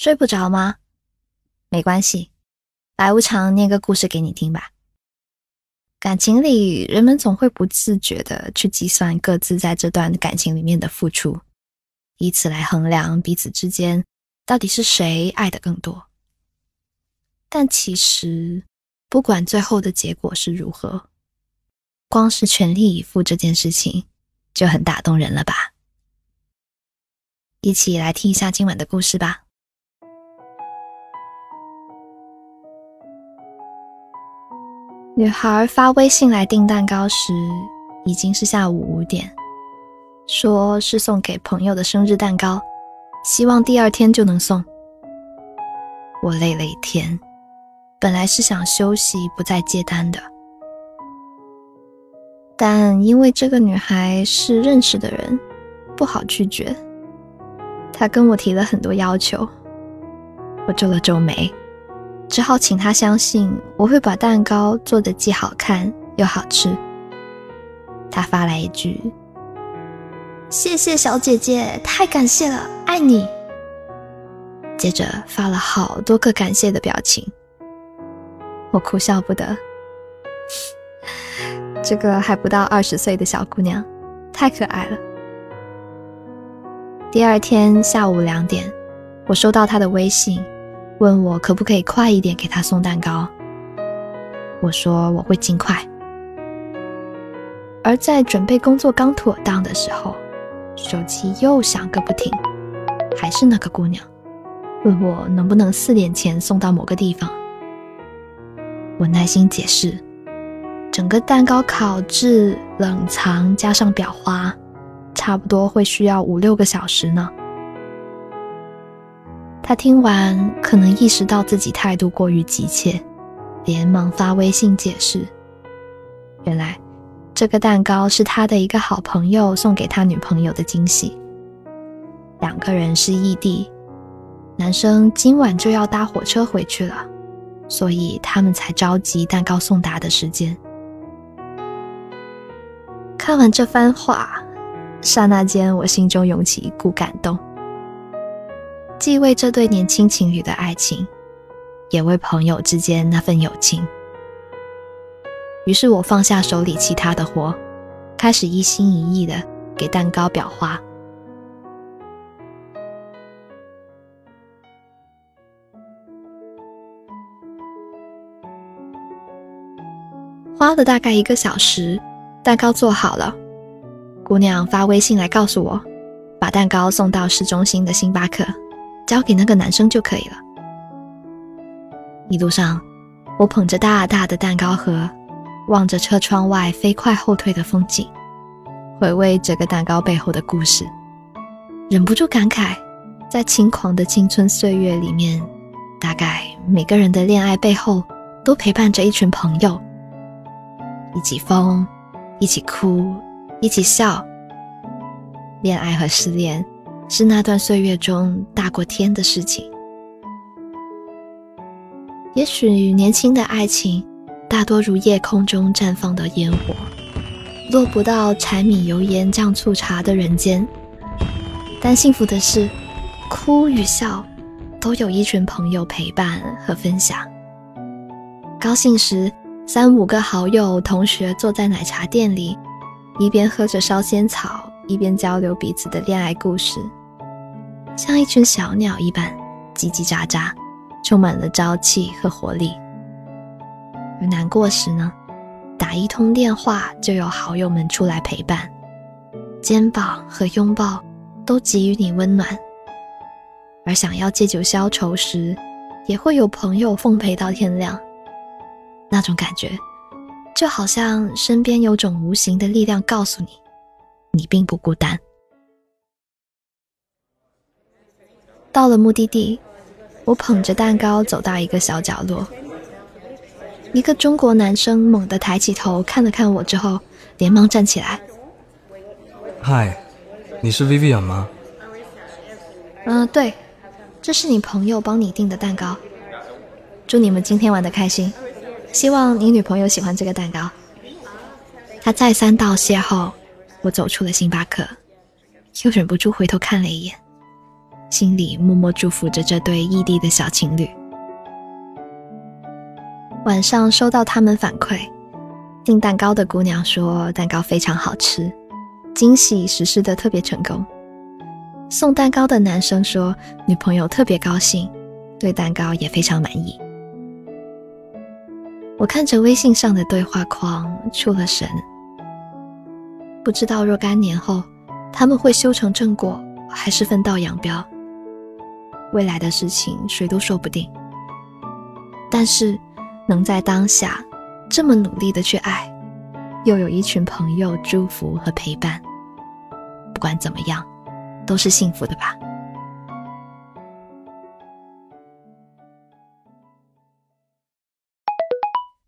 睡不着吗？没关系，白无常念个故事给你听吧。感情里，人们总会不自觉的去计算各自在这段感情里面的付出，以此来衡量彼此之间到底是谁爱的更多。但其实，不管最后的结果是如何，光是全力以赴这件事情就很打动人了吧？一起来听一下今晚的故事吧。女孩发微信来订蛋糕时，已经是下午五点，说是送给朋友的生日蛋糕，希望第二天就能送。我累了一天，本来是想休息不再接单的，但因为这个女孩是认识的人，不好拒绝。她跟我提了很多要求，我皱了皱眉。只好请他相信我会把蛋糕做的既好看又好吃。他发来一句：“谢谢小姐姐，太感谢了，爱你。”接着发了好多个感谢的表情，我哭笑不得。这个还不到二十岁的小姑娘，太可爱了。第二天下午两点，我收到她的微信。问我可不可以快一点给他送蛋糕？我说我会尽快。而在准备工作刚妥当的时候，手机又响个不停，还是那个姑娘，问我能不能四点前送到某个地方。我耐心解释，整个蛋糕烤制、冷藏加上裱花，差不多会需要五六个小时呢。他听完，可能意识到自己态度过于急切，连忙发微信解释：“原来，这个蛋糕是他的一个好朋友送给他女朋友的惊喜。两个人是异地，男生今晚就要搭火车回去了，所以他们才着急蛋糕送达的时间。”看完这番话，刹那间我心中涌起一股感动。既为这对年轻情侣的爱情，也为朋友之间那份友情。于是我放下手里其他的活，开始一心一意的给蛋糕裱花。花了大概一个小时，蛋糕做好了。姑娘发微信来告诉我，把蛋糕送到市中心的星巴克。交给那个男生就可以了。一路上，我捧着大大的蛋糕盒，望着车窗外飞快后退的风景，回味这个蛋糕背后的故事，忍不住感慨：在轻狂的青春岁月里面，大概每个人的恋爱背后都陪伴着一群朋友，一起疯，一起哭，一起笑。恋爱和失恋。是那段岁月中大过天的事情。也许年轻的爱情大多如夜空中绽放的烟火，落不到柴米油盐酱醋茶的人间。但幸福的是，哭与笑都有一群朋友陪伴和分享。高兴时，三五个好友、同学坐在奶茶店里，一边喝着烧仙草，一边交流彼此的恋爱故事。像一群小鸟一般叽叽喳喳，充满了朝气和活力。而难过时呢，打一通电话就有好友们出来陪伴，肩膀和拥抱都给予你温暖。而想要借酒消愁时，也会有朋友奉陪到天亮。那种感觉，就好像身边有种无形的力量告诉你，你并不孤单。到了目的地，我捧着蛋糕走到一个小角落。一个中国男生猛地抬起头看了看我之后，连忙站起来：“嗨，你是 Vivian 吗？”“嗯，对，这是你朋友帮你订的蛋糕。祝你们今天玩的开心，希望你女朋友喜欢这个蛋糕。”他再三道谢后，我走出了星巴克，又忍不住回头看了一眼。心里默默祝福着这对异地的小情侣。晚上收到他们反馈，订蛋糕的姑娘说蛋糕非常好吃，惊喜实施的特别成功。送蛋糕的男生说女朋友特别高兴，对蛋糕也非常满意。我看着微信上的对话框，出了神。不知道若干年后，他们会修成正果，还是分道扬镳？未来的事情谁都说不定。但是，能在当下这么努力的去爱，又有一群朋友祝福和陪伴，不管怎么样，都是幸福的吧。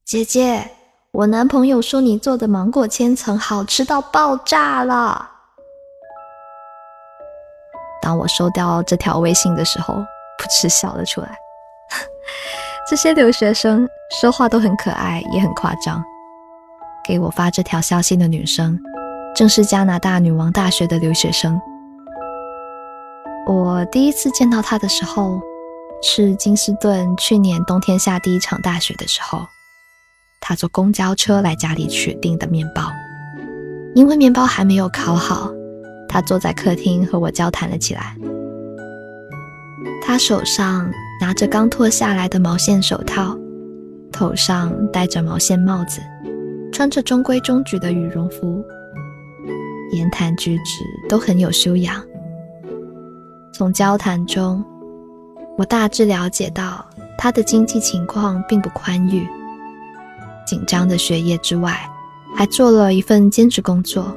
姐姐，我男朋友说你做的芒果千层好吃到爆炸了。当我收到这条微信的时候，噗嗤笑了出来。这些留学生说话都很可爱，也很夸张。给我发这条消息的女生，正是加拿大女王大学的留学生。我第一次见到她的时候，是金斯顿去年冬天下第一场大雪的时候。他坐公交车来家里取订的面包，因为面包还没有烤好，他坐在客厅和我交谈了起来。他手上拿着刚脱下来的毛线手套，头上戴着毛线帽子，穿着中规中矩的羽绒服，言谈举止都很有修养。从交谈中，我大致了解到他的经济情况并不宽裕。紧张的学业之外，还做了一份兼职工作，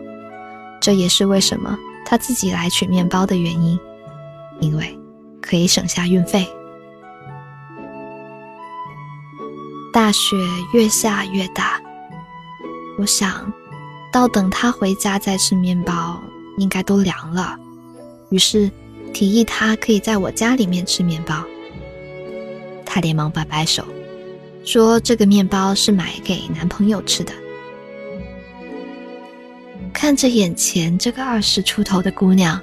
这也是为什么他自己来取面包的原因，因为可以省下运费。大雪越下越大，我想到等他回家再吃面包，应该都凉了，于是提议他可以在我家里面吃面包。他连忙摆摆手。说这个面包是买给男朋友吃的。看着眼前这个二十出头的姑娘，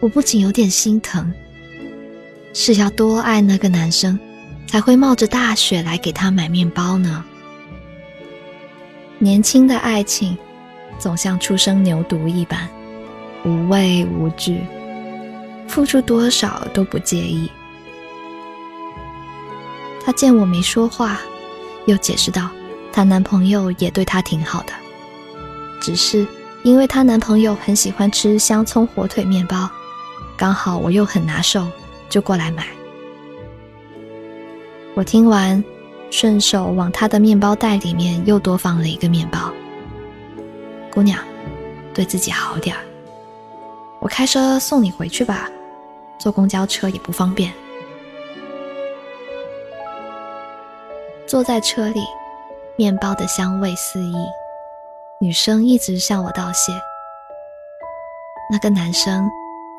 我不仅有点心疼。是要多爱那个男生，才会冒着大雪来给他买面包呢？年轻的爱情，总像初生牛犊一般，无畏无惧，付出多少都不介意。她见我没说话，又解释道：“她男朋友也对她挺好的，只是因为她男朋友很喜欢吃香葱火腿面包，刚好我又很拿手，就过来买。”我听完，顺手往她的面包袋里面又多放了一个面包。姑娘，对自己好点儿。我开车送你回去吧，坐公交车也不方便。坐在车里，面包的香味四溢。女生一直向我道谢。那个男生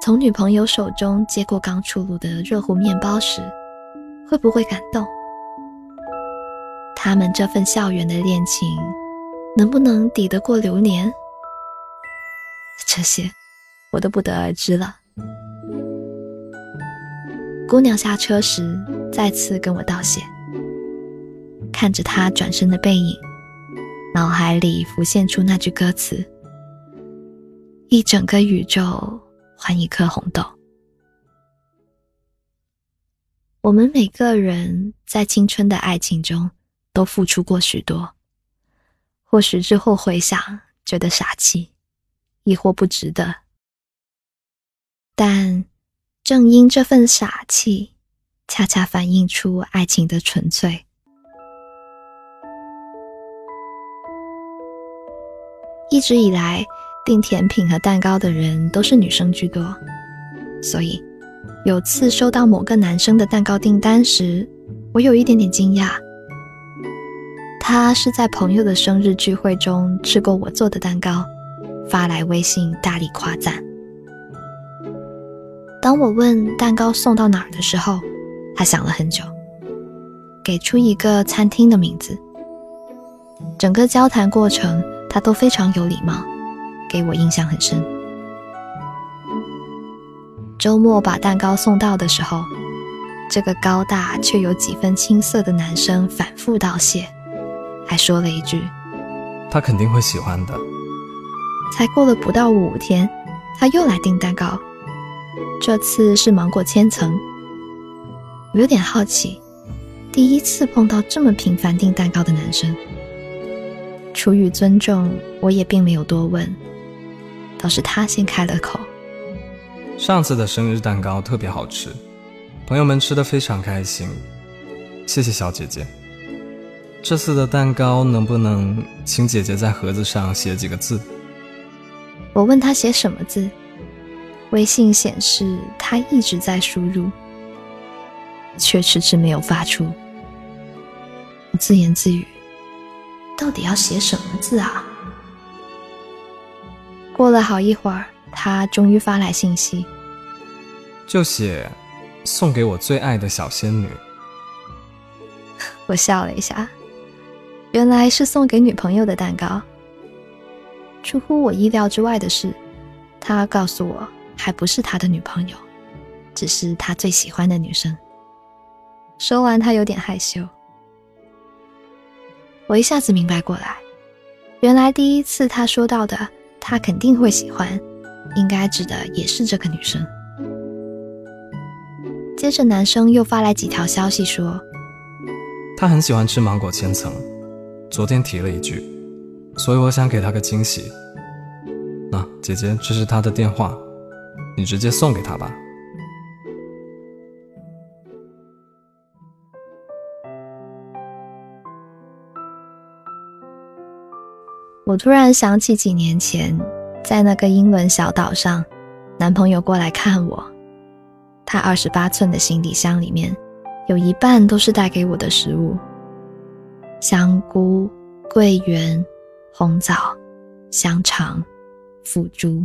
从女朋友手中接过刚出炉的热乎面包时，会不会感动？他们这份校园的恋情，能不能抵得过流年？这些，我都不得而知了。姑娘下车时，再次跟我道谢。看着他转身的背影，脑海里浮现出那句歌词：“一整个宇宙换一颗红豆。”我们每个人在青春的爱情中都付出过许多，或许之后回想觉得傻气，亦或不值得。但正因这份傻气，恰恰反映出爱情的纯粹。一直以来，订甜品和蛋糕的人都是女生居多，所以有次收到某个男生的蛋糕订单时，我有一点点惊讶。他是在朋友的生日聚会中吃过我做的蛋糕，发来微信大力夸赞。当我问蛋糕送到哪儿的时候，他想了很久，给出一个餐厅的名字。整个交谈过程。他都非常有礼貌，给我印象很深。周末把蛋糕送到的时候，这个高大却有几分青涩的男生反复道谢，还说了一句：“他肯定会喜欢的。”才过了不到五天，他又来订蛋糕，这次是芒果千层。我有点好奇，第一次碰到这么频繁订蛋糕的男生。出于尊重，我也并没有多问，倒是他先开了口。上次的生日蛋糕特别好吃，朋友们吃的非常开心，谢谢小姐姐。这次的蛋糕能不能请姐姐在盒子上写几个字？我问他写什么字，微信显示他一直在输入。却迟迟没有发出。我自言自语：“到底要写什么字啊？”过了好一会儿，他终于发来信息：“就写送给我最爱的小仙女。”我笑了一下，原来是送给女朋友的蛋糕。出乎我意料之外的是，他告诉我还不是他的女朋友，只是他最喜欢的女生。说完，他有点害羞。我一下子明白过来，原来第一次他说到的“他肯定会喜欢”，应该指的也是这个女生。接着，男生又发来几条消息说：“他很喜欢吃芒果千层，昨天提了一句，所以我想给他个惊喜。那姐姐，这是他的电话，你直接送给他吧。”我突然想起几年前，在那个英伦小岛上，男朋友过来看我，他二十八寸的行李箱里面，有一半都是带给我的食物：香菇、桂圆、红枣、香肠、腐竹、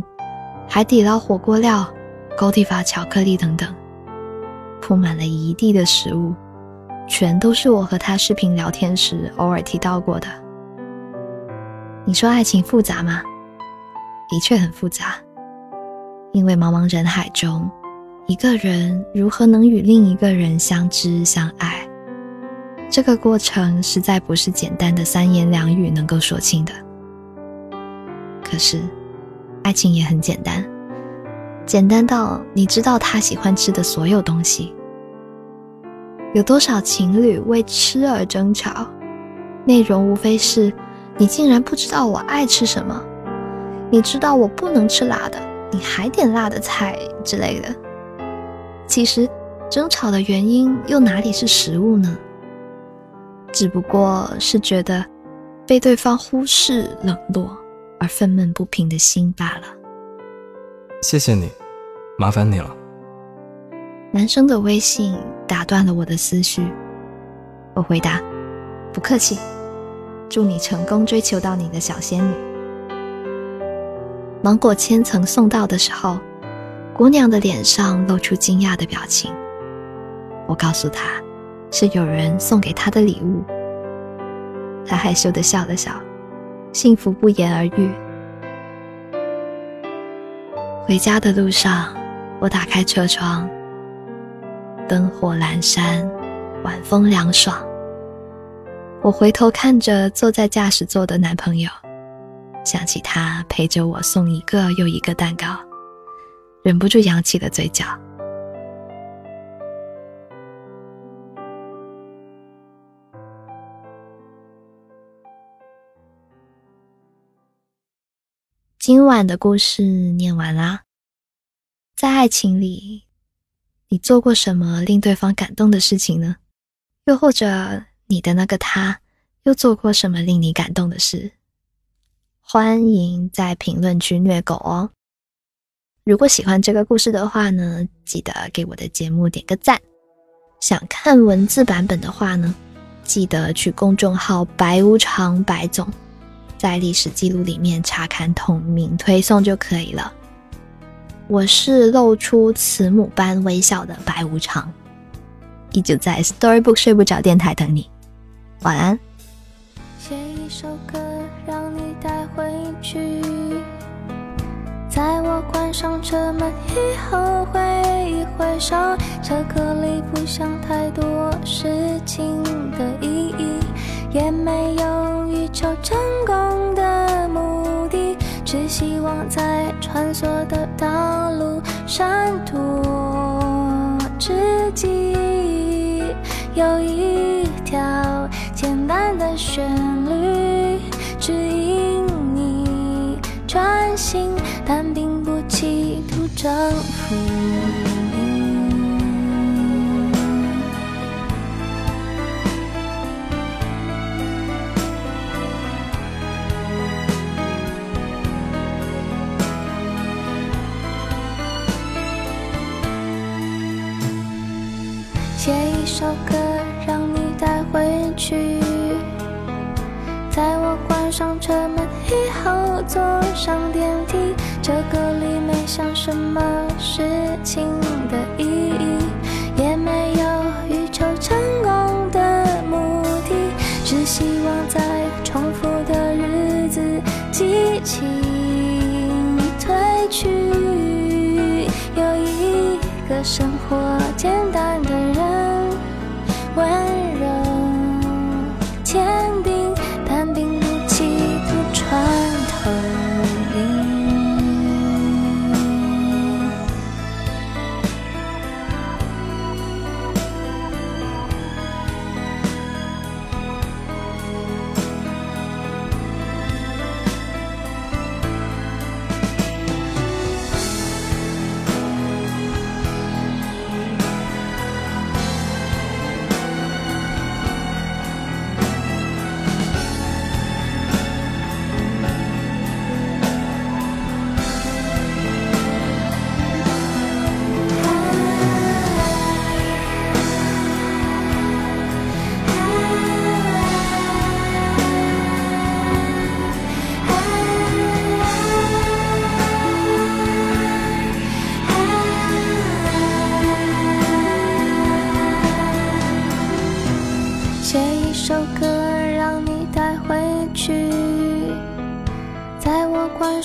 海底捞火锅料、高地法巧克力等等，铺满了一地的食物，全都是我和他视频聊天时偶尔提到过的。你说爱情复杂吗？的确很复杂，因为茫茫人海中，一个人如何能与另一个人相知相爱，这个过程实在不是简单的三言两语能够说清的。可是，爱情也很简单，简单到你知道他喜欢吃的所有东西。有多少情侣为吃而争吵，内容无非是。你竟然不知道我爱吃什么？你知道我不能吃辣的，你还点辣的菜之类的。其实，争吵的原因又哪里是食物呢？只不过是觉得被对方忽视、冷落而愤懑不平的心罢了。谢谢你，麻烦你了。男生的微信打断了我的思绪。我回答：不客气。祝你成功追求到你的小仙女。芒果千层送到的时候，姑娘的脸上露出惊讶的表情。我告诉她，是有人送给她的礼物。她害羞的笑了笑，幸福不言而喻。回家的路上，我打开车窗，灯火阑珊，晚风凉爽。我回头看着坐在驾驶座的男朋友，想起他陪着我送一个又一个蛋糕，忍不住扬起了嘴角。今晚的故事念完啦。在爱情里，你做过什么令对方感动的事情呢？又或者？你的那个他，又做过什么令你感动的事？欢迎在评论区虐狗哦！如果喜欢这个故事的话呢，记得给我的节目点个赞。想看文字版本的话呢，记得去公众号“白无常白总”在历史记录里面查看同名推送就可以了。我是露出慈母般微笑的白无常，依旧在 Storybook 睡不着电台等你。晚安。写一首歌让你带回去在我关上车门以后，挥一挥手，这歌里不想太多事情的意义，也没有欲求成功的目的，只希望在穿梭的道路闪躲之际，有一条旋律指引你专心。但并不企图征服上车门以后，坐上电梯。这歌里没想什么事情的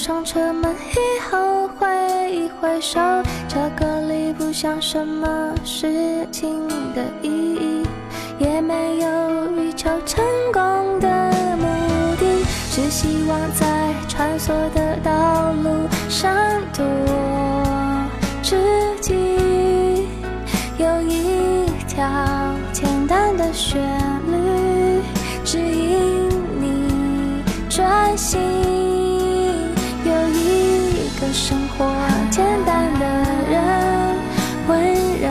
上车门以后，挥一挥手，这歌里不像什么事情的意义，也没有欲求成功的目的，只希望在穿梭的道路上多知己，有一条简单的旋律指引你专心。生活。简单的人，温柔